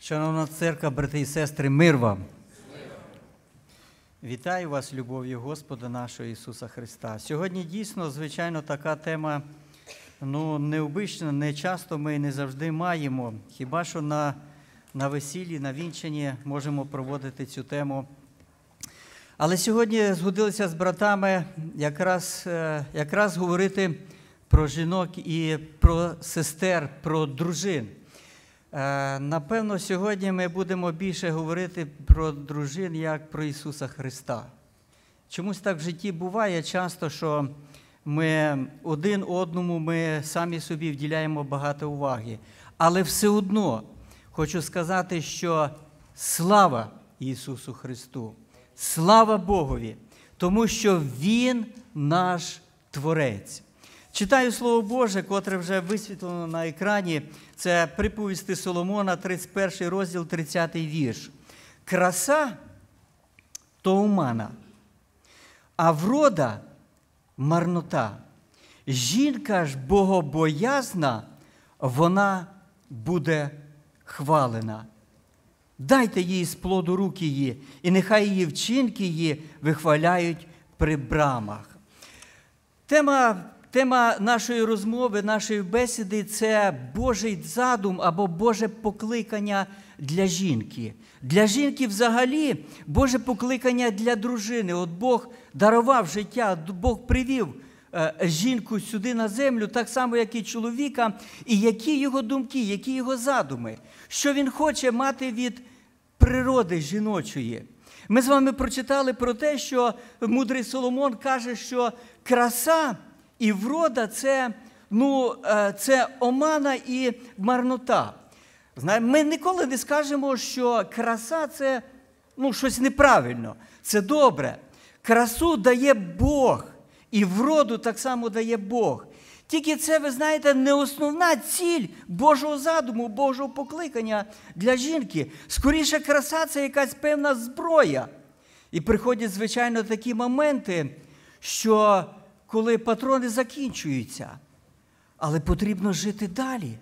Шановна церква, брати і сестри, мир вам. Вітаю вас, любов'ю Господа нашого Ісуса Христа. Сьогодні дійсно, звичайно, така тема ну, необична, не часто ми не завжди маємо. Хіба що на, на весіллі, на вінчанні можемо проводити цю тему. Але сьогодні згодилися з братами якраз, е, якраз говорити про жінок і про сестер, про дружин. Е, Напевно, сьогодні ми будемо більше говорити про дружин як про Ісуса Христа. Чомусь так в житті буває часто, що ми один одному, ми самі собі вділяємо багато уваги. Але все одно хочу сказати, що слава Ісусу Христу, слава Богові, тому що Він наш Творець. Читаю Слово Боже, котре вже висвітлено на екрані. Це приповісти Соломона, 31 розділ, 30 вірш. Краса то умана, а врода марнота. Жінка ж богобоязна, вона буде хвалена. Дайте їй з плоду рук її, і нехай її вчинки її вихваляють при брамах. Тема Тема нашої розмови, нашої бесіди це Божий задум або Боже покликання для жінки. Для жінки взагалі Боже покликання для дружини. От Бог дарував життя, Бог привів е, жінку сюди на землю, так само, як і чоловіка, і які його думки, які його задуми, що він хоче мати від природи жіночої. Ми з вами прочитали про те, що мудрий Соломон каже, що краса. І врода це ну, це омана і марнота. Ми ніколи не скажемо, що краса це ну, щось неправильно, це добре. Красу дає Бог, і вроду так само дає Бог. Тільки це, ви знаєте, не основна ціль Божого задуму, Божого покликання для жінки. Скоріше, краса це якась певна зброя. І приходять, звичайно, такі моменти, що коли патрони закінчуються. Але потрібно жити далі.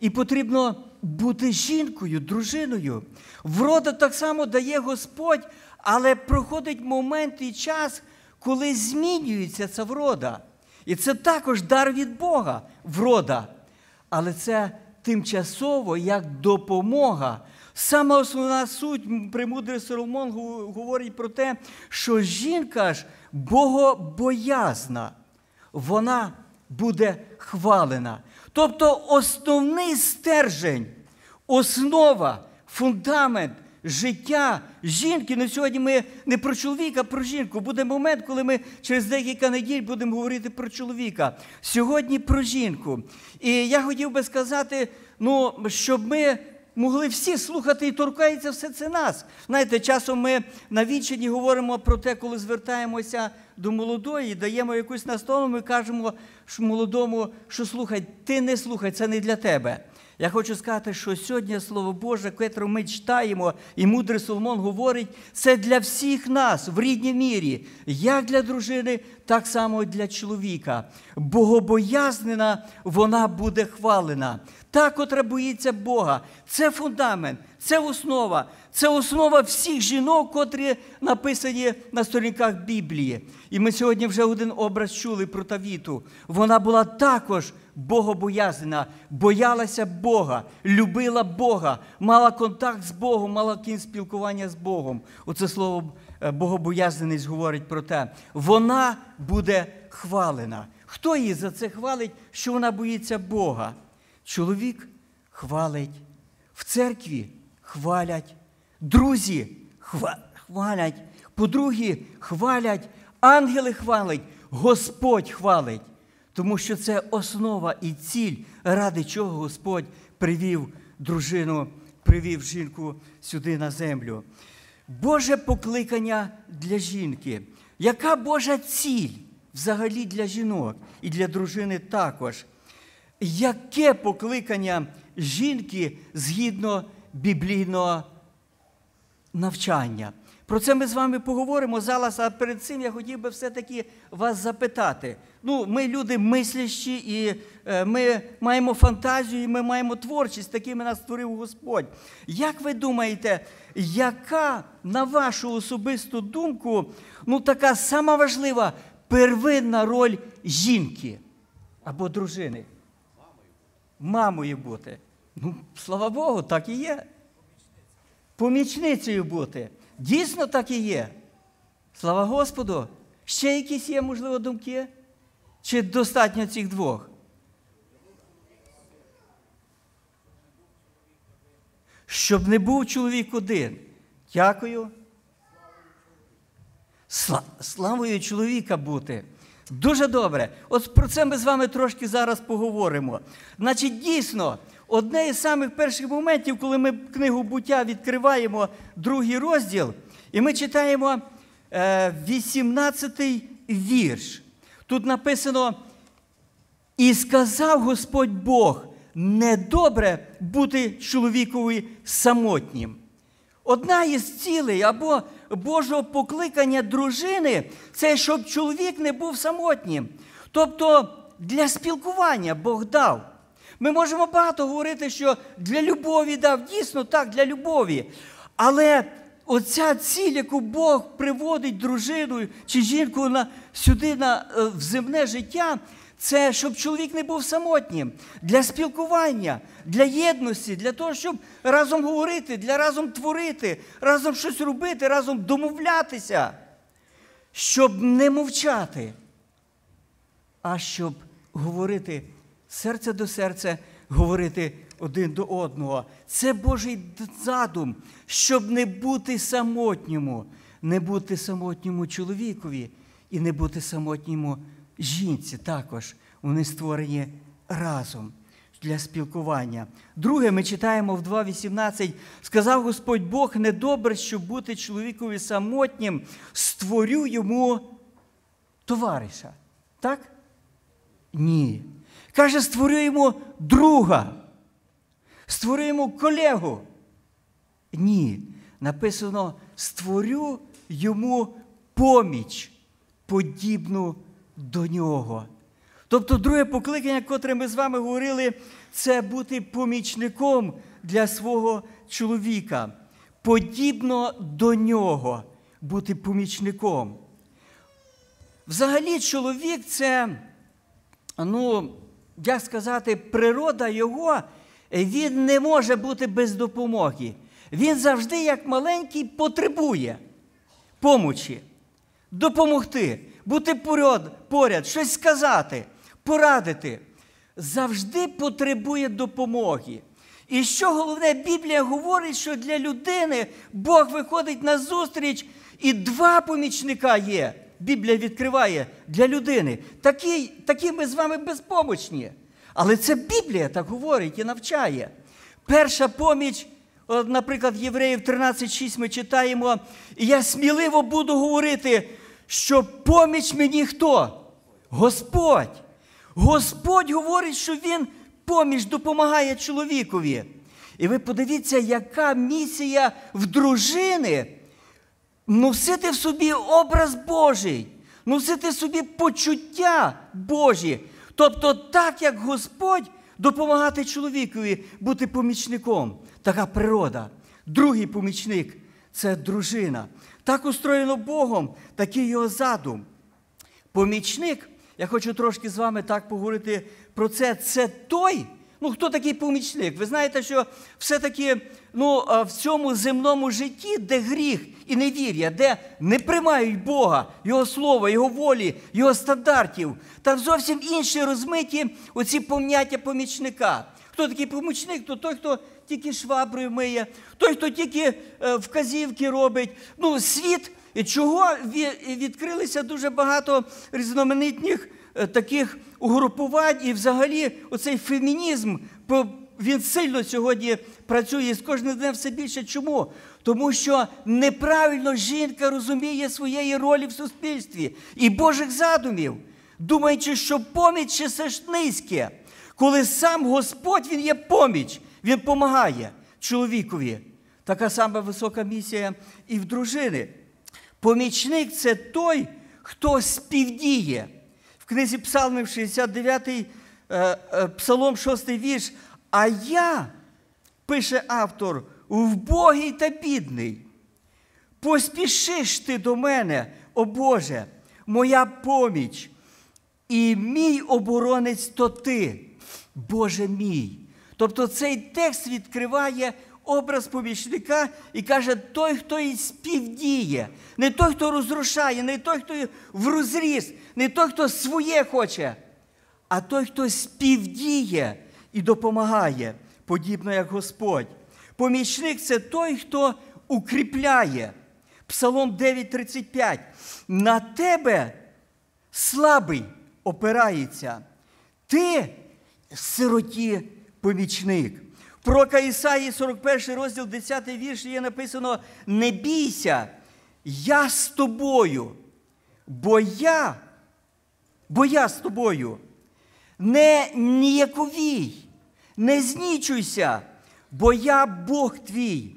І потрібно бути жінкою, дружиною. Врода так само дає Господь, але проходить момент і час, коли змінюється ця врода. І це також дар від Бога, врода. Але це тимчасово як допомога. Саме основна суть, премудрий Соломон говорить про те, що жінка ж богобоязна, вона буде хвалена. Тобто основний стержень, основа, фундамент життя жінки. Ну сьогодні ми не про чоловіка, а про жінку. Буде момент, коли ми через декілька неділь будемо говорити про чоловіка. Сьогодні про жінку. І я хотів би сказати, ну, щоб ми могли всі слухати і торкається все це нас. Знаєте, часом ми на вічені говоримо про те, коли звертаємося до молодої, даємо якусь настанову, ми кажемо молодому, що слухай, ти не слухай, це не для тебе. Я хочу сказати, що сьогодні Слово Боже, котре ми читаємо, і мудрий Соломон говорить, це для всіх нас в рідній мірі, як для дружини, так само і для чоловіка. Богобоязнена вона буде хвалена. Та, котра боїться Бога, це фундамент, це основа, це основа всіх жінок, котрі написані на сторінках Біблії. І ми сьогодні вже один образ чули про Тавіту. Вона була також богобоязнена, боялася Бога, любила Бога, мала контакт з Богом, мала кінь спілкування з Богом. Оце слово е, богобоязненість говорить про те. Вона буде хвалена. Хто її за це хвалить, що вона боїться Бога? Чоловік хвалить, в церкві хвалять, друзі хвалять, подруги хвалять, ангели хвалять, Господь хвалить. Тому що це основа і ціль, ради чого Господь привів дружину, привів жінку сюди на землю. Боже покликання для жінки. Яка Божа ціль взагалі для жінок і для дружини також? Яке покликання жінки згідно біблійного навчання? Про це ми з вами поговоримо зараз, а перед цим я хотів би все-таки вас запитати. Ну, Ми люди мислящі, і е, ми маємо фантазію, і ми маємо творчість, такими нас створив Господь. Як ви думаєте, яка, на вашу особисту думку, ну така сама важлива первинна роль жінки або дружини? Мамою бути. Ну, слава Богу, так і є. Помічницею бути. Дійсно так і є. Слава Господу. Ще якісь є, можливо, думки? Чи достатньо цих двох? Щоб не був чоловік один. Дякую. Славою чоловіка бути. Дуже добре. От про це ми з вами трошки зараз поговоримо. Значить, дійсно, одне із самих перших моментів, коли ми книгу буття відкриваємо другий розділ, і ми читаємо 18-й е, вірш. Тут написано: І сказав Господь Бог, недобре бути чоловікові самотнім. Одна із цілей або Божого покликання дружини це щоб чоловік не був самотнім. Тобто для спілкування Бог дав. Ми можемо багато говорити, що для любові дав, дійсно так, для любові. Але оця ціль, яку Бог приводить дружину чи жінку на, сюди на, е, в земне життя, це щоб чоловік не був самотнім для спілкування, для єдності, для того, щоб разом говорити, для разом творити, разом щось робити, разом домовлятися, щоб не мовчати, а щоб говорити серце до серця, говорити один до одного. Це Божий задум, щоб не бути самотньому, не бути самотньому чоловікові і не бути самотньому жінці також. Вони створені разом для спілкування. Друге, ми читаємо в 2.18, сказав Господь Бог, недобре, щоб бути чоловікові самотнім, створю йому товариша. Так? Ні. Каже, створю йому друга. Створю йому колегу. Ні. Написано: створю йому поміч, подібну до нього. Тобто, друге покликання, котре ми з вами говорили, це бути помічником для свого чоловіка. Подібно до нього бути помічником. Взагалі, чоловік це, ну, як сказати, природа його, він не може бути без допомоги. Він завжди, як маленький, потребує помочі, допомогти, бути поряд, поряд, щось сказати порадити, завжди потребує допомоги. І що головне, Біблія говорить, що для людини Бог виходить на зустріч, і два помічника є. Біблія відкриває для людини. Такі, такі ми з вами безпомочні. Але це Біблія так говорить і навчає. Перша поміч, наприклад, Євреїв 13,6 ми читаємо, і я сміливо буду говорити, що поміч мені хто? Господь. Господь говорить, що Він поміж допомагає чоловікові. І ви подивіться, яка місія в дружини носити в собі образ Божий, носити в собі почуття Божі. Тобто, так як Господь допомагати чоловікові бути помічником. Така природа. Другий помічник це дружина. Так устроєно Богом, такий його задум. Помічник я хочу трошки з вами так поговорити про це. Це той, ну хто такий помічник? Ви знаєте, що все-таки ну, в цьому земному житті, де гріх і невір'я, де не приймають Бога, Його слова, Його волі, Його стандартів, там зовсім інші розмиті оці поняття помічника. Хто такий помічник? То той, хто тільки шваброю миє, той, хто тільки е, вказівки робить. Ну, світ. Чого відкрилися дуже багато різноманітних е, таких угрупувань, і взагалі оцей фемінізм він сильно сьогодні працює з кожним днем все більше. Чому? Тому що неправильно жінка розуміє своєї ролі в суспільстві і Божих задумів, думаючи, що поміч це ж низьке, коли сам Господь Він є поміч, Він допомагає чоловікові. Така сама висока місія і в дружини. Помічник це той, хто співдіє. В книзі Псалмів 69, е, е, Псалом 6 вірш. А я, пише автор, вбогий та бідний. Поспішиш ти до мене, о Боже, моя поміч, і мій оборонець то ти, Боже мій. Тобто цей текст відкриває образ помічника і каже, той, хто і співдіє, не той, хто розрушає, не той, хто в розріз, не той, хто своє хоче, а той, хто співдіє і допомагає, подібно як Господь. Помічник це той, хто укріпляє. Псалом 9:35. На тебе слабий опирається. Ти сироті помічник. Пророка Ісаї, 41 розділ, 10 вірш, є написано: Не бійся, я з тобою, бо я, бо я з тобою. Не ніяковій, не знічуйся, бо я Бог твій,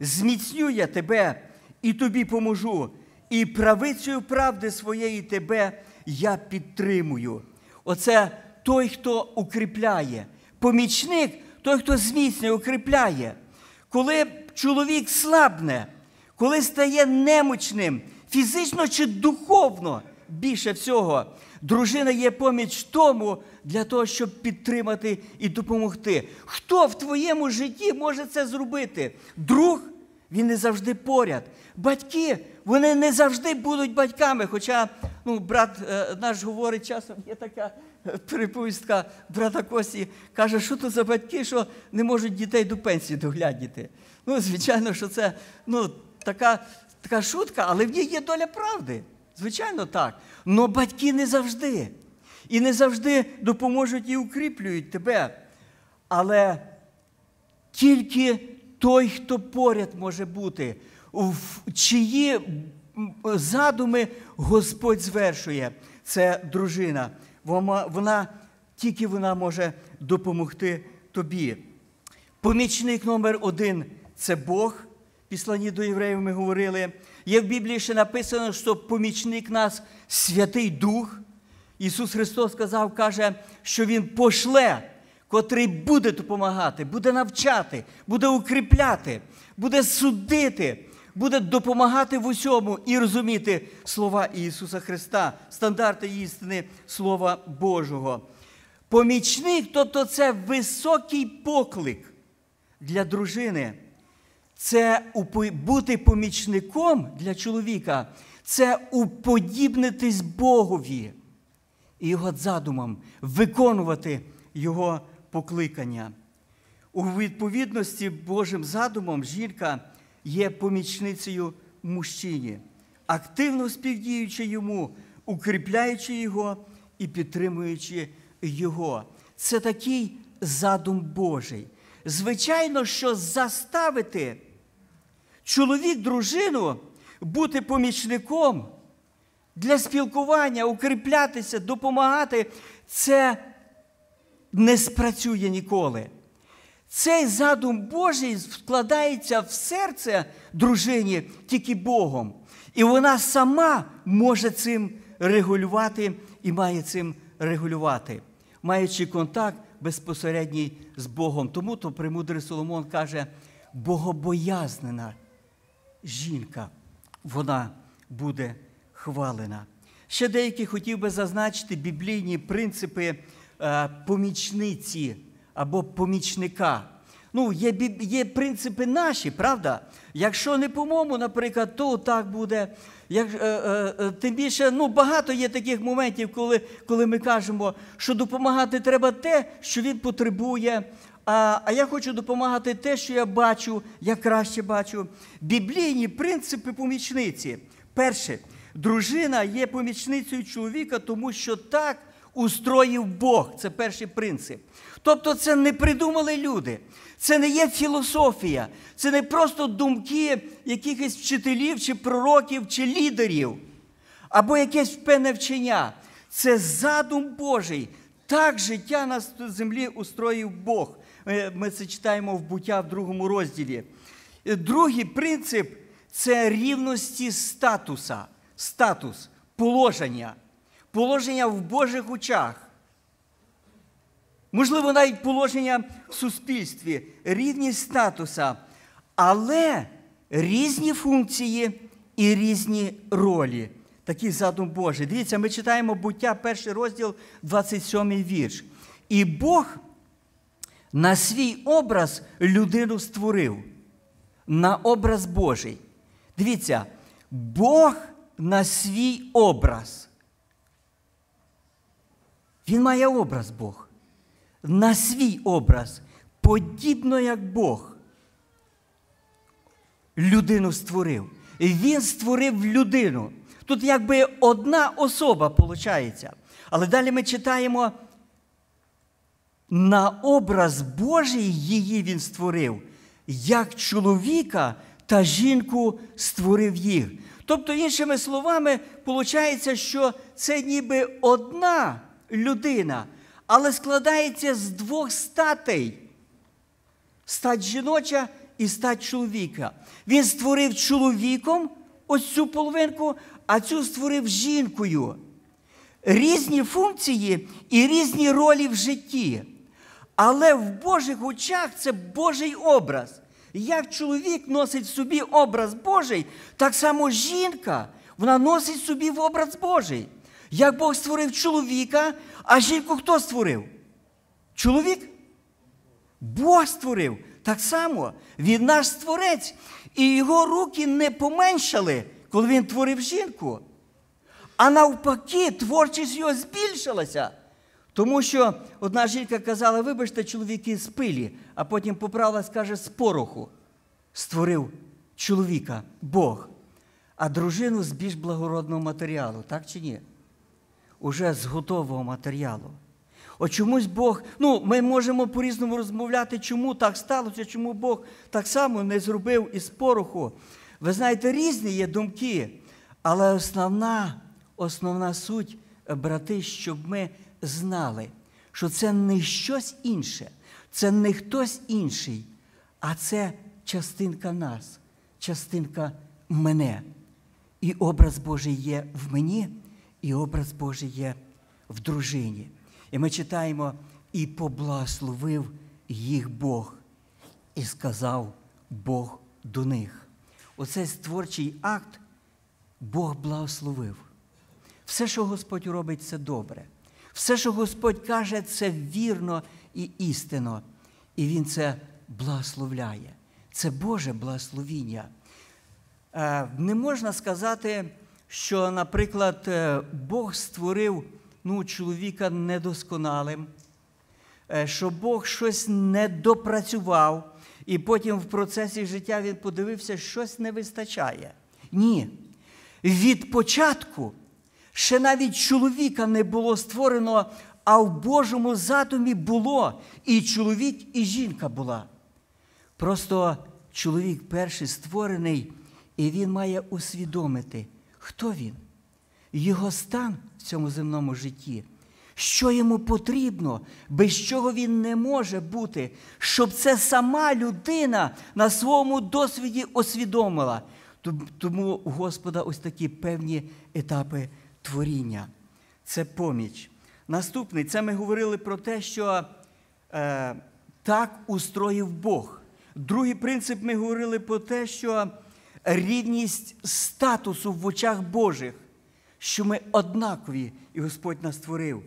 зміцню я тебе і тобі поможу, і правицею правди своєї тебе я підтримую. Оце той, хто укріпляє. Помічник той, хто зміцнює, укріпляє. Коли чоловік слабне, коли стає немочним, фізично чи духовно більше всього, дружина є поміч тому для того, щоб підтримати і допомогти. Хто в твоєму житті може це зробити? Друг, він не завжди поряд. Батьки, вони не завжди будуть батьками. Хоча ну, брат е, наш говорить часом, є така переповістка брата Кості, каже, що то за батьки, що не можуть дітей до пенсії доглядіти. Ну, звичайно, що це ну, така, така шутка, але в ній є доля правди. Звичайно, так. Но батьки не завжди. І не завжди допоможуть і укріплюють тебе. Але тільки той, хто поряд може бути, в чиї задуми Господь звершує, це дружина. Вона, вона тільки вона може допомогти тобі. Помічник номер один це Бог. Післані до євреїв ми говорили. Є в Біблії ще написано, що помічник нас Святий Дух. Ісус Христос сказав, каже, що Він пошле, котрий буде допомагати, буде навчати, буде укріпляти, буде судити, буде допомагати в усьому і розуміти слова Ісуса Христа, стандарти істини Слова Божого. Помічник, тобто це високий поклик для дружини. Це бути помічником для чоловіка, це уподібнитись Богові і його задумам, виконувати Його покликання. У відповідності Божим задумом жінка є помічницею мужчині, активно співдіючи йому, укріпляючи його і підтримуючи його. Це такий задум Божий. Звичайно, що заставити чоловік, дружину бути помічником для спілкування, укріплятися, допомагати, це не спрацює ніколи. Цей задум Божий вкладається в серце дружині тільки Богом. І вона сама може цим регулювати і має цим регулювати, маючи контакт безпосередній з Богом. Тому то премудрий Соломон каже, богобоязнена жінка, вона буде хвалена. Ще деякі хотів би зазначити біблійні принципи помічниці або помічника. Ну, Є є принципи наші, правда? Якщо не по-моєму, наприклад, то так буде. Як, е, е, е, Тим більше ну, багато є таких моментів, коли коли ми кажемо, що допомагати треба те, що він потребує. А а я хочу допомагати те, що я бачу, я краще бачу. Біблійні принципи помічниці. Перше, дружина є помічницею чоловіка, тому що так устроїв Бог. Це перший принцип. Тобто, це не придумали люди. Це не є філософія, це не просто думки якихось вчителів, чи пророків, чи лідерів, або якесь певне вчення. Це задум Божий. Так життя на землі устроїв Бог. Ми це читаємо в буття в другому розділі. Другий принцип це рівності статуса, статус, положення, положення в Божих очах. Можливо, навіть положення в суспільстві, рівність статуса, але різні функції і різні ролі. Такий задум Божий. Дивіться, ми читаємо буття, перший розділ, 27 вірш. І Бог на свій образ людину створив, на образ Божий. Дивіться, Бог на свій образ. Він має образ Бог. На свій образ, подібно як Бог. Людину створив. Він створив людину. Тут якби одна особа виходить. Але далі ми читаємо, на образ Божий її він створив, як чоловіка та жінку створив їх. Тобто, іншими словами, виходить, що це ніби одна людина, але складається з двох статей: стать жіноча і стать чоловіка. Він створив чоловіком ось цю половинку, а цю створив жінкою. Різні функції і різні ролі в житті. Але в Божих очах це Божий образ. Як чоловік носить в собі образ Божий, так само жінка вона носить собі в образ Божий. Як Бог створив чоловіка, а жінку хто створив? Чоловік? Бог створив. Так само він наш створець. І його руки не поменшали, коли він творив жінку. А навпаки, творчість його збільшилася. Тому що одна жінка казала, вибачте, чоловіки з пилі, а потім поправила, скаже, з пороху. Створив чоловіка, Бог, а дружину з більш благородного матеріалу, так чи ні? Уже з готового матеріалу. От чомусь Бог, ну, ми можемо по-різному розмовляти, чому так сталося, чому Бог так само не зробив із пороху. Ви знаєте, різні є думки, але основна, основна суть, брати, щоб ми знали, що це не щось інше, це не хтось інший, а це частинка нас, частинка мене. І образ Божий є в мені, і образ Божий є в дружині. І ми читаємо, і поблагословив їх Бог, і сказав Бог до них. Оцей створчий акт Бог благословив. Все, що Господь робить, це добре. Все, що Господь каже, це вірно і істинно. І Він це благословляє. Це Боже благословіння. Е, не можна сказати, що, наприклад, е, Бог створив ну, чоловіка недосконалим, е, що Бог щось не допрацював, і потім в процесі життя він подивився, що щось не вистачає. Ні. Від початку ще навіть чоловіка не було створено, а в Божому задумі було і чоловік, і жінка була. Просто чоловік перший створений, і він має усвідомити, хто він, його стан в цьому земному житті, що йому потрібно, без чого він не може бути, щоб це сама людина на своєму досвіді усвідомила. Тому у Господа ось такі певні етапи творіння. Це поміч. Наступний, це ми говорили про те, що е, так устроїв Бог. Другий принцип ми говорили про те, що рівність статусу в очах Божих, що ми однакові, і Господь нас створив.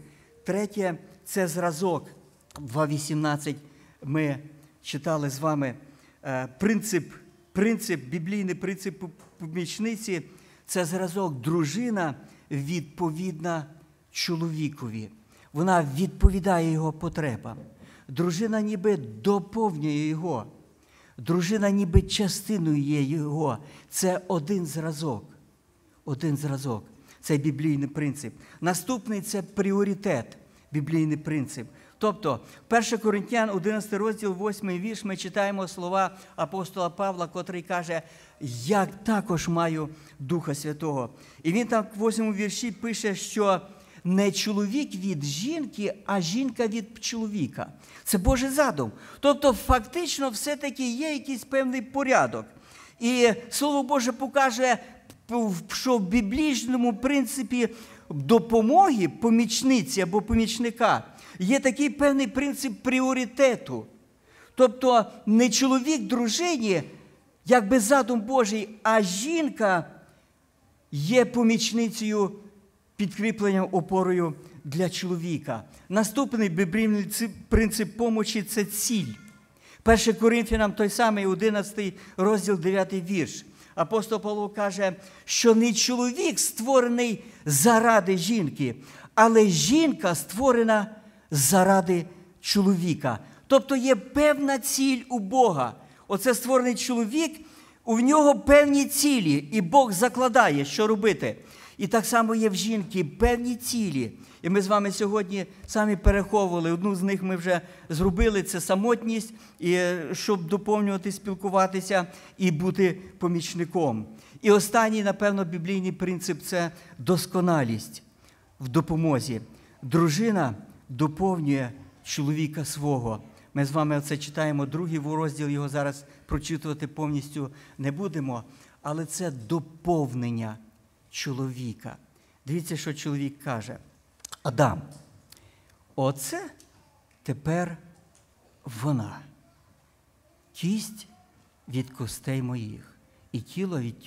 Третє це зразок. 2.18 ми читали з вами е, принцип, принцип, біблійний принцип помічниці це зразок дружина відповідна чоловікові. Вона відповідає його потребам. Дружина ніби доповнює його. Дружина ніби частиною є його. Це один зразок. Один зразок. Це біблійний принцип. Наступний це пріоритет, біблійний принцип. Тобто, 1 Коринтян, 11 розділ, 8 вірш, ми читаємо слова апостола Павла, котрий каже, я також маю Духа Святого. І він там в 8 вірші пише, що не чоловік від жінки, а жінка від чоловіка. Це Божий задум. Тобто, фактично, все-таки є якийсь певний порядок. І Слово Боже покаже, що в біблічному принципі допомоги помічниці або помічника є такий певний принцип пріоритету. Тобто не чоловік дружині, якби задум Божий, а жінка є помічницею, підкріпленням опорою для чоловіка. Наступний біблійний принцип помочі це ціль. 1 Коринфянам той самий 11 розділ 9 вірш. Апостол Павло каже, що не чоловік створений заради жінки, але жінка створена заради чоловіка. Тобто є певна ціль у Бога. Оце створений чоловік, у нього певні цілі, і Бог закладає, що робити. І так само є в жінки певні цілі. І ми з вами сьогодні самі переховували. Одну з них ми вже зробили це самотність, і, щоб доповнювати, спілкуватися і бути помічником. І останній, напевно, біблійний принцип це досконалість в допомозі. Дружина доповнює чоловіка свого. Ми з вами це читаємо другий розділ, його зараз прочитувати повністю не будемо, але це доповнення чоловіка. Дивіться, що чоловік каже. Адам. Оце тепер вона. Кість від костей моїх і тіло від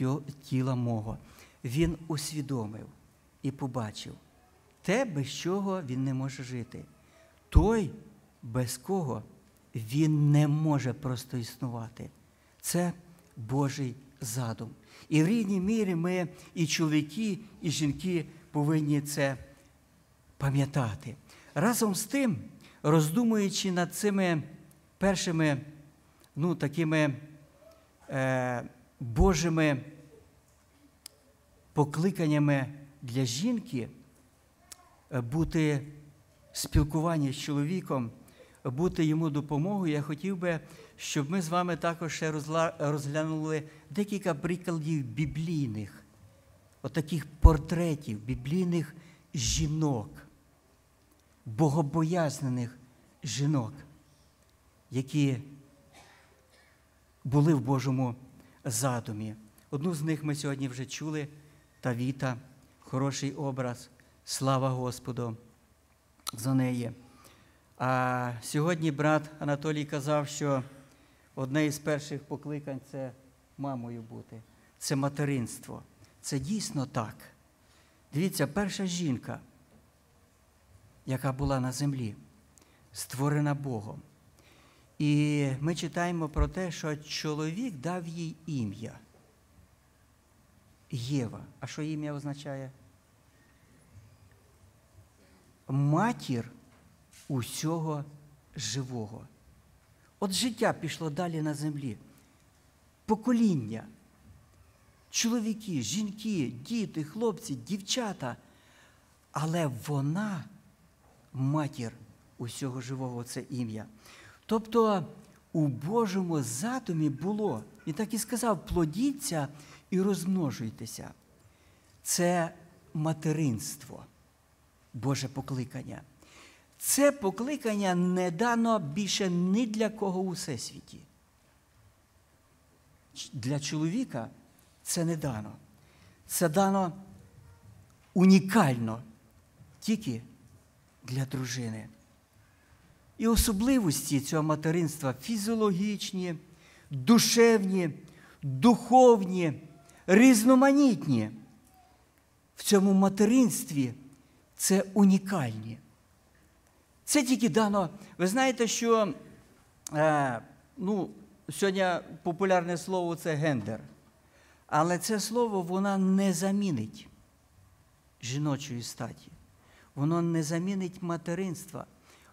тіла мого. Він усвідомив і побачив те, без чого він не може жити. Той, без кого він не може просто існувати. Це Божий задум. І в рівній мірі ми, і чоловіки, і жінки повинні це пам'ятати. Разом з тим, роздумуючи над цими першими ну, такими е, Божими покликаннями для жінки, е, бути спілкування з чоловіком, бути йому допомогою, я хотів би, щоб ми з вами також ще розглянули декілька прикладів біблійних, отаких портретів, біблійних жінок богобоязнених жінок, які були в Божому задумі. Одну з них ми сьогодні вже чули Тавіта, хороший образ, слава Господу за неї. А сьогодні брат Анатолій казав, що одне із перших покликань це мамою бути, це материнство. Це дійсно так. Дивіться, перша жінка яка була на землі, створена Богом. І ми читаємо про те, що чоловік дав їй ім'я. Єва. А що ім'я означає? Матір усього живого. От життя пішло далі на землі. Покоління. Чоловіки, жінки, діти, хлопці, дівчата. Але вона матір усього живого це ім'я. Тобто у Божому задумі було, і так і сказав: плодіться і розмножуйтеся. Це материнство, Боже покликання. Це покликання не дано більше ні для кого у всесвіті. Для чоловіка це не дано. Це дано унікально тільки для дружини. І особливості цього материнства фізіологічні, душевні, духовні, різноманітні. В цьому материнстві це унікальні. Це тільки дано. Ви знаєте, що е, ну, сьогодні популярне слово це гендер. Але це слово вона не замінить жіночої статі воно не замінить материнства.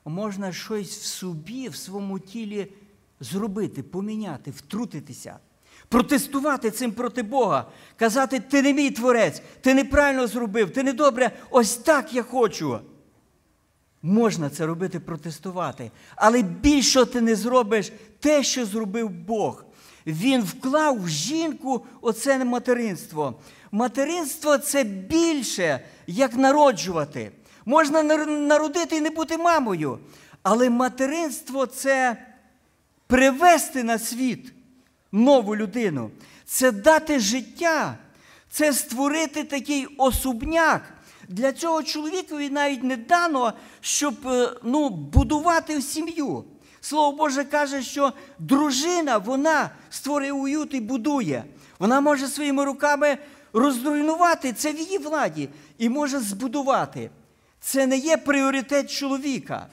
Можна щось в собі, в своєму тілі зробити, поміняти, втрутитися, протестувати цим проти Бога, казати, ти не мій творець, ти неправильно зробив, ти не добре, ось так я хочу. Можна це робити, протестувати. Але більше ти не зробиш те, що зробив Бог. Він вклав в жінку оце материнство. Материнство це більше, як народжувати. Можна народити і не бути мамою. Але материнство це привести на світ нову людину. це дати життя, це створити такий особняк. Для цього чоловікові навіть не дано, щоб е, ну, будувати сім'ю. Слово Боже каже, що дружина вона створює уют і будує. Вона може своїми руками розруйнувати це в її владі і може збудувати. Це не є пріоритет чоловіка.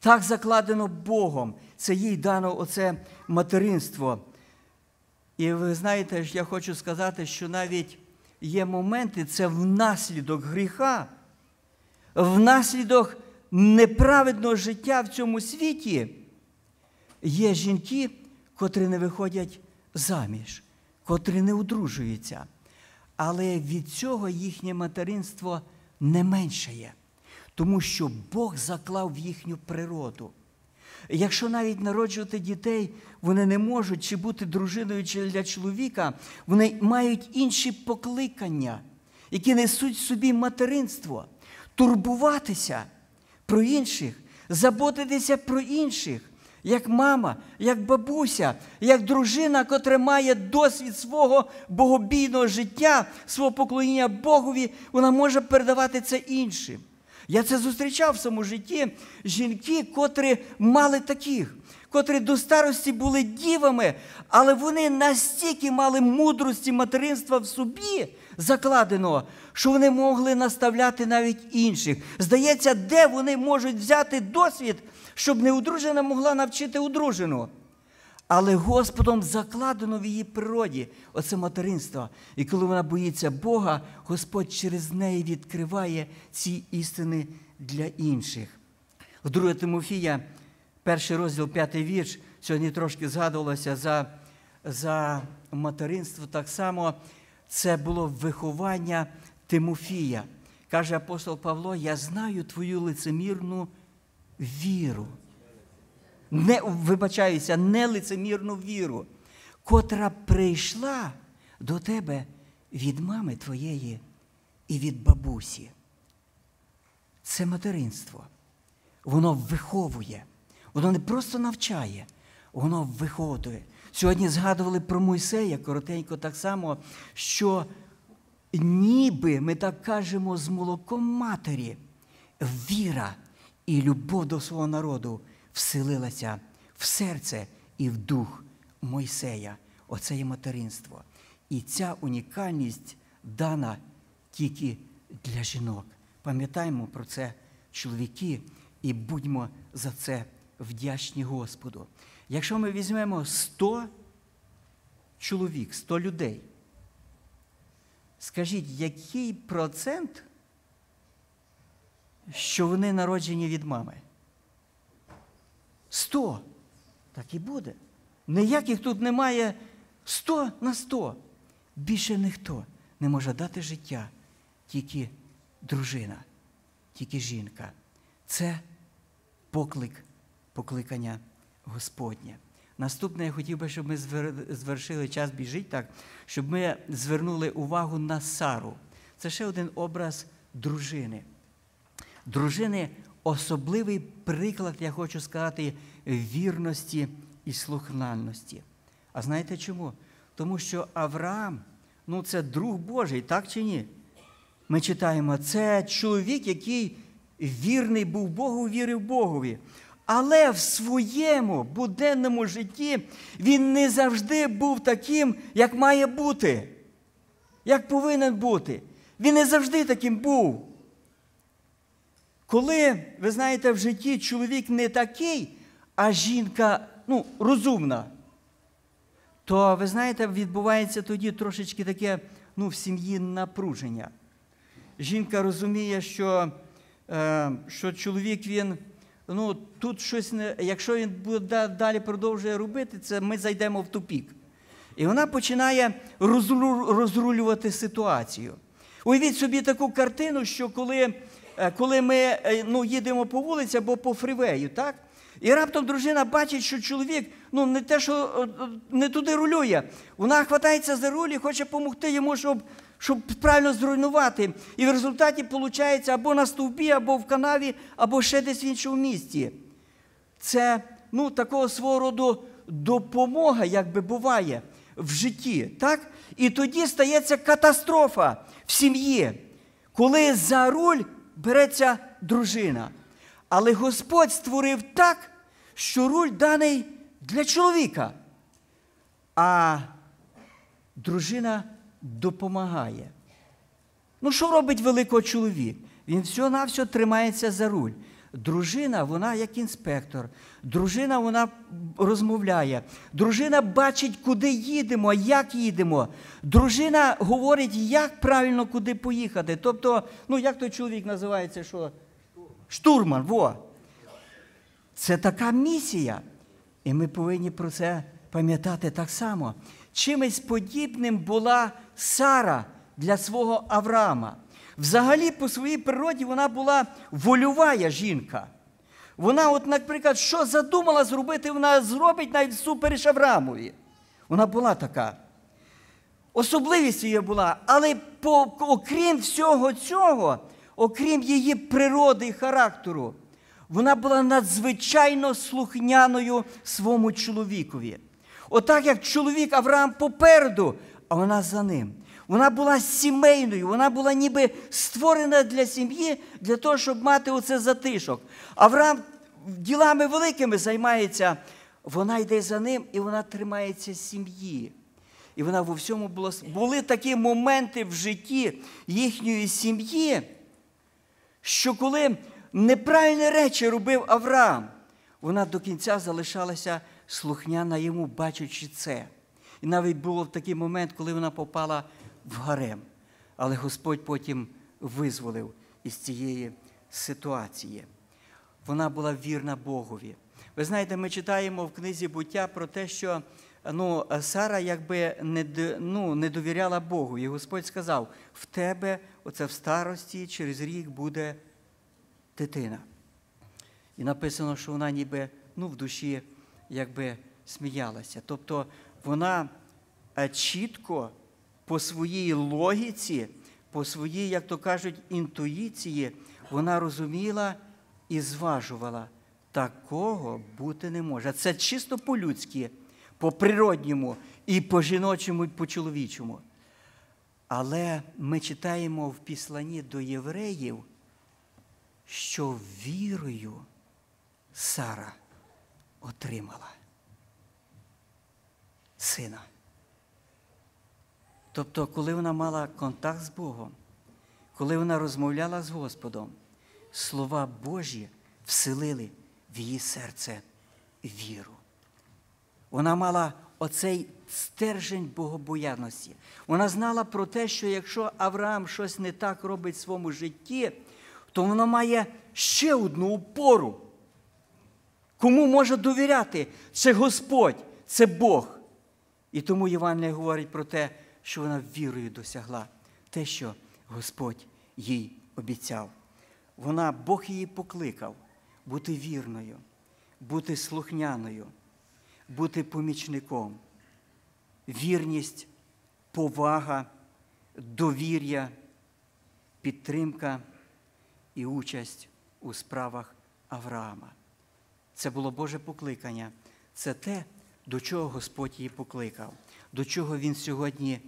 Так закладено Богом. Це їй дано оце материнство. І ви знаєте, я хочу сказати, що навіть є моменти, це внаслідок гріха, внаслідок неправедного життя в цьому світі. Є жінки, котрі не виходять заміж, котрі не одружуються. Але від цього їхнє материнство не меншає, тому що Бог заклав в їхню природу. Якщо навіть народжувати дітей, вони не можуть чи бути дружиною чи для чоловіка, вони мають інші покликання, які несуть в собі материнство, турбуватися про інших, заботитися про інших, як мама, як бабуся, як дружина, котра має досвід свого богобійного життя, свого поклоніння Богові, вона може передавати це іншим. Я це зустрічав в своєму житті жінки, котрі мали таких, котрі до старості були дівами, але вони настільки мали мудрості материнства в собі закладеного, що вони могли наставляти навіть інших. Здається, де вони можуть взяти досвід, щоб неудружена могла навчити одружену. Але Господом закладено в її природі оце материнство. І коли вона боїться Бога, Господь через неї відкриває ці істини для інших. В 2 Тимофія, перший розділ, п'ятий вірш, сьогодні трошки згадувалося за, за материнство. Так само це було виховання Тимофія. Каже апостол Павло: Я знаю твою лицемірну віру не, вибачаюся, нелицемірну віру, котра прийшла до тебе від мами твоєї і від бабусі. Це материнство. Воно виховує, воно не просто навчає, воно виховує. Сьогодні згадували про Мойсея коротенько так само, що ніби ми так кажемо з молоком матері, віра і любов до свого народу вселилася в серце і в дух Мойсея. Оце є материнство. І ця унікальність дана тільки для жінок. Пам'ятаємо про це, чоловіки, і будьмо за це вдячні Господу. Якщо ми візьмемо 100 чоловік, 100 людей, скажіть, який процент, що вони народжені від мами? Сто. Так і буде. Ніяких тут немає сто на сто. Більше ніхто не може дати життя, тільки дружина, тільки жінка. Це поклик, покликання Господнє. Наступне я хотів би, щоб ми звершили час біжить так, щоб ми звернули увагу на Сару. Це ще один образ дружини. Дружини особливий приклад, я хочу сказати, вірності і слухняності. А знаєте чому? Тому що Авраам, ну це друг Божий, так чи ні? Ми читаємо, це чоловік, який вірний був Богу, вірив Богові. Але в своєму буденному житті він не завжди був таким, як має бути, як повинен бути. Він не завжди таким був. Коли, ви знаєте, в житті чоловік не такий, а жінка ну, розумна, то, ви знаєте, відбувається тоді трошечки таке ну, в сім'ї напруження. Жінка розуміє, що е, що чоловік він, ну, тут щось не, якщо він буде далі продовжує робити, це ми зайдемо в тупік. І вона починає розрулювати ситуацію. Уявіть собі таку картину, що коли коли ми е, ну, їдемо по вулиці або по фрівею, так? І раптом дружина бачить, що чоловік ну, не те, що е, не туди рулює. Вона хватається за руль і хоче допомогти йому, щоб щоб правильно зруйнувати. І в результаті виходить або на стовбі, або в канаві, або ще десь в іншому місті. Це ну, такого свого роду допомога, як би буває. в житті. так? І тоді стається катастрофа в сім'ї, коли за руль береться дружина. Але Господь створив так, що руль даний для чоловіка, а дружина допомагає. Ну, що робить великий чоловік? Він все-навсього тримається за руль. Дружина, вона як інспектор. Дружина вона розмовляє. Дружина бачить, куди їдемо, як їдемо. Дружина говорить, як правильно куди поїхати. Тобто, ну як той чоловік називається, що? Штурман, во. Це така місія. І ми повинні про це пам'ятати так само. Чимось подібним була Сара для свого Авраама. Взагалі, по своїй природі вона була вольова жінка. Вона, от, наприклад, що задумала зробити, вона зробить навіть всупереч Авраамові. Вона була така. Особливість її була, але по, окрім всього цього, окрім її природи і характеру, вона була надзвичайно слухняною своєму чоловікові. Отак, як чоловік Авраам попереду, а вона за ним. Вона була сімейною, вона була ніби створена для сім'ї, для того, щоб мати оце затишок. Авраам ділами великими займається, вона йде за ним і вона тримається сім'ї. І вона в всьому була. Були такі моменти в житті їхньої сім'ї, що коли неправильні речі робив Авраам, вона до кінця залишалася слухняна йому, бачачи це. І навіть було такий момент, коли вона попала в гарем. Але Господь потім визволив із цієї ситуації. Вона була вірна Богові. Ви знаєте, ми читаємо в книзі буття про те, що ну, Сара якби не ну, не довіряла Богу. І Господь сказав: в тебе, оце в старості, через рік буде дитина. І написано, що вона ніби ну, в душі якби сміялася. Тобто вона чітко по своїй логіці, по своїй, як то кажуть, інтуїції, вона розуміла і зважувала, такого бути не може. Це чисто по-людськи, по-природньому, і по-жіночому, і по-чоловічому. Але ми читаємо в післанні до євреїв, що вірою Сара отримала сина. Тобто, коли вона мала контакт з Богом, коли вона розмовляла з Господом, слова Божі вселили в її серце віру. Вона мала оцей стержень богобояності. Вона знала про те, що якщо Авраам щось не так робить в своєму житті, то вона має ще одну опору. Кому може довіряти? Це Господь, це Бог. І тому Євангелія говорить про те, що вона вірою досягла те, що Господь їй обіцяв. Вона, Бог її покликав бути вірною, бути слухняною, бути помічником. Вірність, повага, довір'я, підтримка і участь у справах Авраама. Це було Боже покликання. Це те, до чого Господь її покликав, до чого Він сьогодні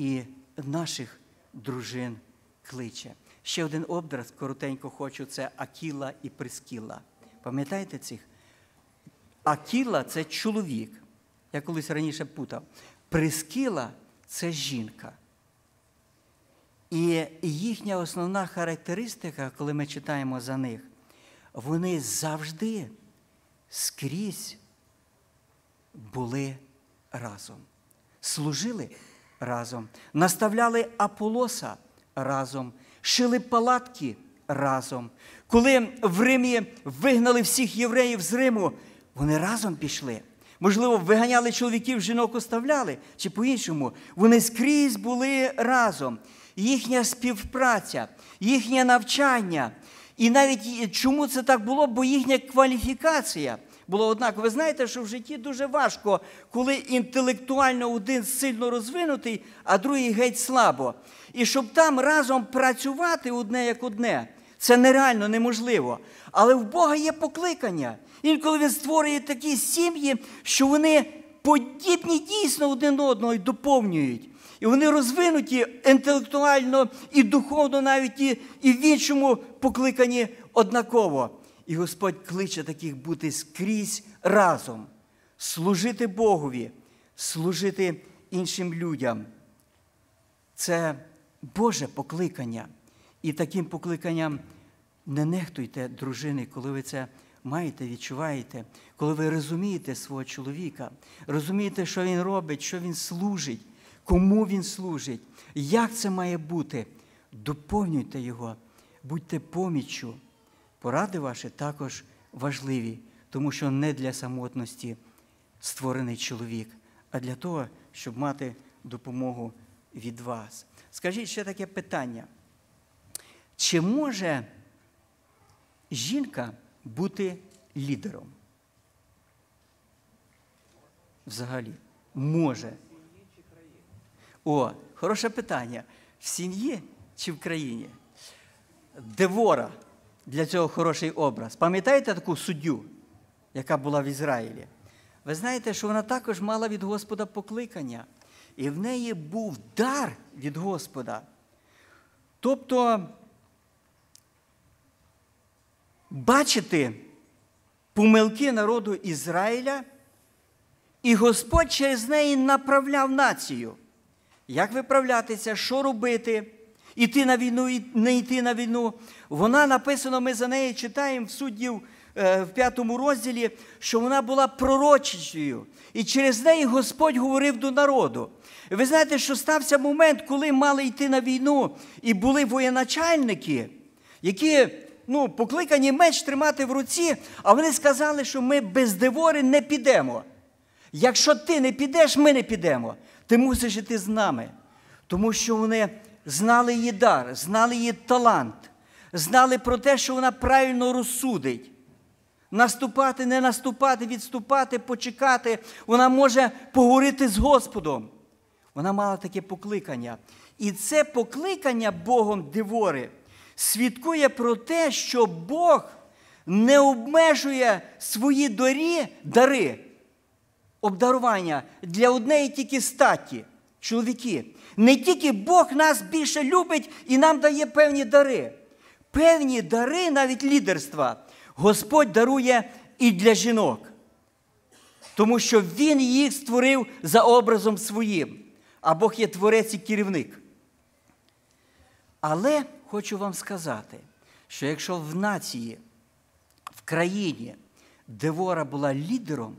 і наших дружин кличе. Ще один образ, коротенько хочу, це Акіла і Прискіла. Пам'ятаєте цих? Акіла це чоловік. Я колись раніше путав. Прискіла це жінка. І їхня основна характеристика, коли ми читаємо за них, вони завжди скрізь були разом, служили разом, наставляли Аполоса разом, шили палатки разом. Коли в Римі вигнали всіх євреїв з Риму, вони разом пішли. Можливо, виганяли чоловіків, жінок оставляли, чи по-іншому. Вони скрізь були разом. Їхня співпраця, їхнє навчання. І навіть чому це так було? Бо їхня кваліфікація було однаково. Ви знаєте, що в житті дуже важко, коли інтелектуально один сильно розвинутий, а другий геть слабо. І щоб там разом працювати одне як одне, це нереально неможливо. Але в Бога є покликання. Інколи він створює такі сім'ї, що вони подібні дійсно один одного і доповнюють. І вони розвинуті інтелектуально і духовно, навіть і, і в іншому покликані однаково. І Господь кличе таких бути скрізь разом, служити Богові, служити іншим людям. Це Боже покликання. І таким покликанням не нехтуйте, дружини, коли ви це маєте, відчуваєте, коли ви розумієте свого чоловіка, розумієте, що він робить, що він служить, кому він служить, як це має бути. Доповнюйте його, будьте поміччю. Поради ваші також важливі, тому що не для самотності створений чоловік, а для того, щоб мати допомогу від вас. Скажіть ще таке питання. Чи може жінка бути лідером? Взагалі, може. О, хороше питання. В сім'ї чи в країні? Девора для цього хороший образ. Пам'ятаєте таку суддю, яка була в Ізраїлі? Ви знаєте, що вона також мала від Господа покликання, і в неї був дар від Господа. Тобто бачити помилки народу Ізраїля, і Господь через неї направляв націю. Як виправлятися, що робити, іти на війну і не йти на війну. Вона написано, ми за неї читаємо в суддів е, в п'ятому розділі, що вона була пророчичою. І через неї Господь говорив до народу. І ви знаєте, що стався момент, коли мали йти на війну, і були воєначальники, які ну, покликані меч тримати в руці, а вони сказали, що ми без Девори не підемо. Якщо ти не підеш, ми не підемо. Ти мусиш іти з нами. Тому що вони знали її дар, знали її талант, знали про те, що вона правильно розсудить. Наступати, не наступати, відступати, почекати. Вона може поговорити з Господом. Вона мала таке покликання. І це покликання Богом Девори свідкує про те, що Бог не обмежує свої дорі, дари, обдарування для однієї тільки статі, чоловіки. Не тільки Бог нас більше любить і нам дає певні дари. Певні дари, навіть лідерства, Господь дарує і для жінок. Тому що Він їх створив за образом своїм. А Бог є творець і керівник. Але хочу вам сказати, що якщо в нації, в країні Девора була лідером,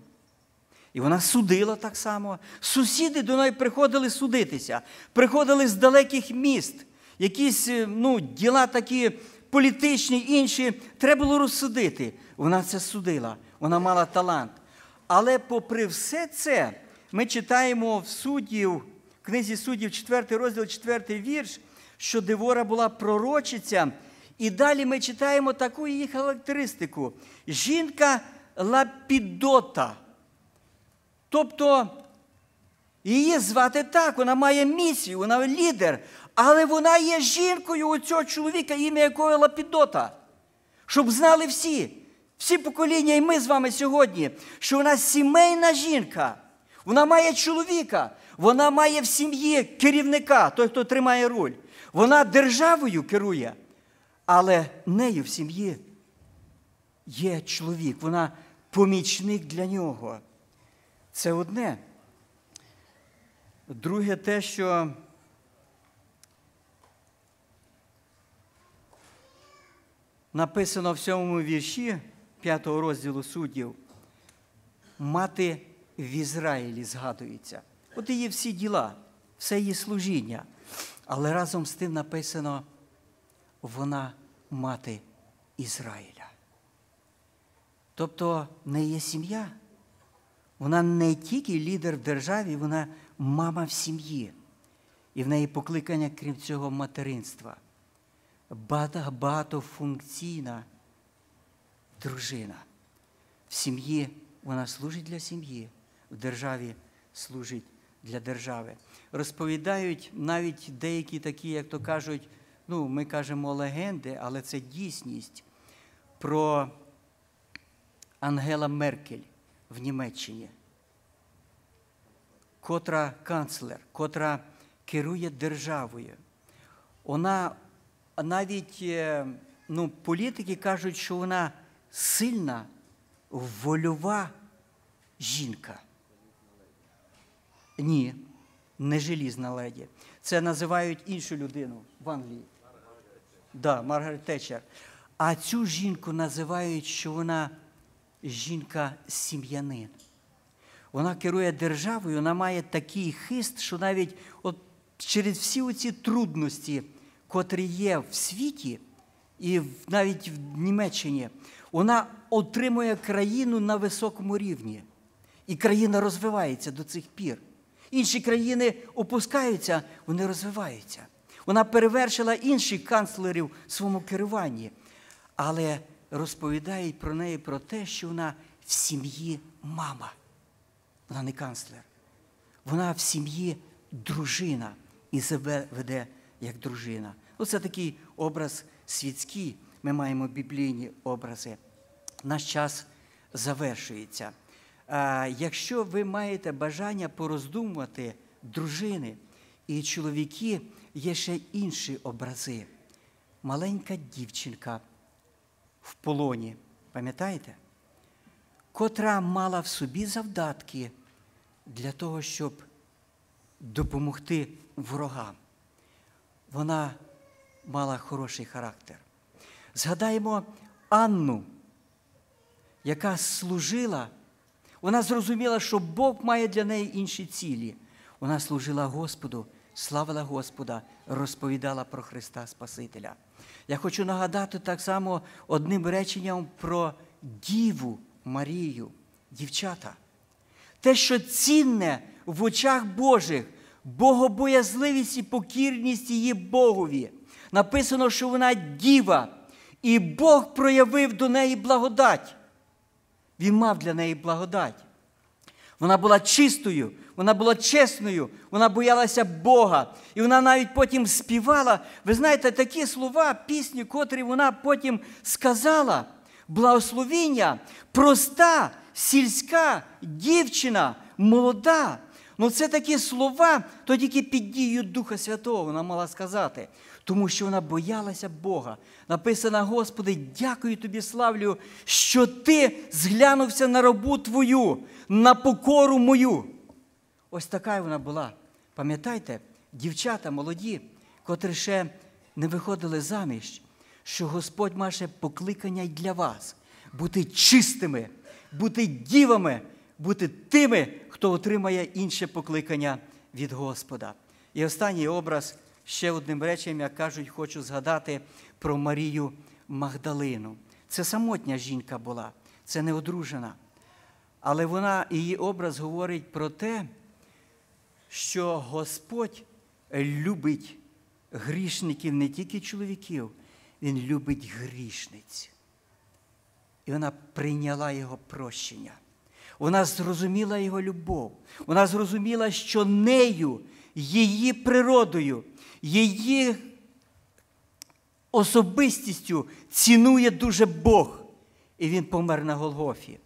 і вона судила так само, сусіди до неї приходили судитися, приходили з далеких міст, якісь ну, діла такі політичні, інші, треба було розсудити. Вона це судила, вона мала талант. Але попри все це, ми читаємо в суддів, книзі суддів, 4 розділ, 4 вірш, що Девора була пророчиця. І далі ми читаємо таку її характеристику. Жінка лапідота. Тобто її звати так, вона має місію, вона лідер, але вона є жінкою у цього чоловіка, ім'я якого Лапідота. Щоб знали всі, всі покоління, і ми з вами сьогодні, що вона сімейна жінка, вона має чоловіка, вона має в сім'ї керівника, той, хто тримає руль. Вона державою керує, але нею в сім'ї є чоловік, вона помічник для нього. Це одне. Друге, те, що написано в сьомому вірші 5 розділу суддів, мати в Ізраїлі згадується. От її всі діла, все її служіння. Але разом з тим написано, вона мати Ізраїля. Тобто не є сім'я. Вона не тільки лідер в державі, вона мама в сім'ї. І в неї покликання, крім цього, материнства. Багатофункційна дружина. В сім'ї вона служить для сім'ї, в державі служить для держави. Розповідають навіть деякі такі, як то кажуть, ну, ми кажемо легенди, але це дійсність про Ангела Меркель в Німеччині. котра канцлер, котра керує державою. Вона навіть е, ну, політики кажуть, що вона сильна, вольова жінка. Ні, не желізна леді. Це називають іншу людину в Англії. Да, Маргарет Тетчер. А цю жінку називають, що вона жінка-сім'янин. Вона керує державою, вона має такий хист, що навіть от через всі оці трудності, котрі є в світі, і навіть в Німеччині, вона отримує країну на високому рівні. І країна розвивається до цих пір. Інші країни опускаються, вони розвиваються. Вона перевершила інших канцлерів в своєму керуванні. Але розповідають про неї про те, що вона в сім'ї мама. Вона не канцлер. Вона в сім'ї дружина і себе веде як дружина. Оце такий образ світський. Ми маємо біблійні образи. Наш час завершується. Якщо ви маєте бажання пороздумувати дружини і чоловіки, є ще інші образи. Маленька дівчинка в полоні, пам'ятаєте? Котра мала в собі завдатки для того, щоб допомогти ворогам. Вона мала хороший характер. Згадаємо Анну, яка служила, вона зрозуміла, що Бог має для неї інші цілі. Вона служила Господу, славила Господа, розповідала про Христа Спасителя. Я хочу нагадати так само одним реченням про Діву Марію, дівчата. Те, що цінне в очах Божих, богобоязливість і покірність її Богові. Написано, що вона діва, і Бог проявив до неї благодать. Він мав для неї благодать. Вона була чистою, вона була чесною, вона боялася Бога. І вона навіть потім співала. Ви знаєте, такі слова, пісні, котрі вона потім сказала. Благословіння, проста, сільська дівчина, молода. Ну це такі слова, то тільки під дією Духа Святого вона мала сказати. Тому що вона боялася Бога. Написано, Господи, дякую тобі, славлю, що ти зглянувся на робу твою, на покору мою. Ось така вона була. Пам'ятаєте, дівчата молоді, котрі ще не виходили заміж, що Господь має покликання й для вас бути чистими, бути дівами, бути тими, хто отримає інше покликання від Господа. І останній образ, ще одним речем, як кажуть, хочу згадати про Марію Магдалину. Це самотня жінка була, це не одружена. Але вона, її образ говорить про те, що Господь любить грішників не тільки чоловіків, Він любить грішниць. І вона прийняла його прощення. Вона зрозуміла його любов. Вона зрозуміла, що нею, її природою, її особистістю цінує дуже Бог. І він помер на Голгофі.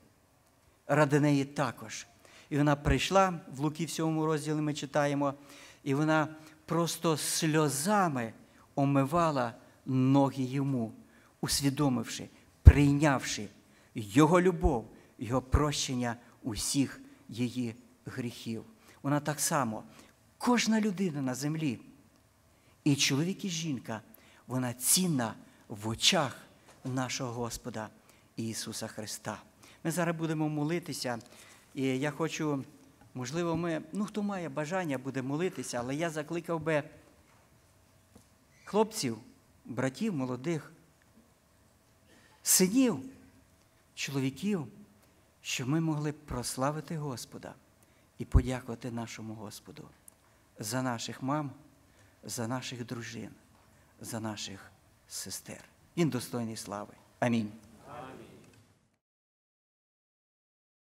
Ради неї також. І вона прийшла в Луки в 7 розділі ми читаємо, і вона просто сльозами омивала ноги йому, усвідомивши, прийнявши його любов, його прощення усіх її гріхів. Вона так само, кожна людина на землі, і чоловік, і жінка, вона цінна в очах нашого Господа Ісуса Христа. Ми зараз будемо молитися, і я хочу, можливо, ми, ну хто має бажання, буде молитися, але я закликав би хлопців, братів, молодих, синів, чоловіків, щоб ми могли прославити Господа і подякувати нашому Господу за наших мам, за наших дружин, за наших сестер. Він достойний слави. Амінь.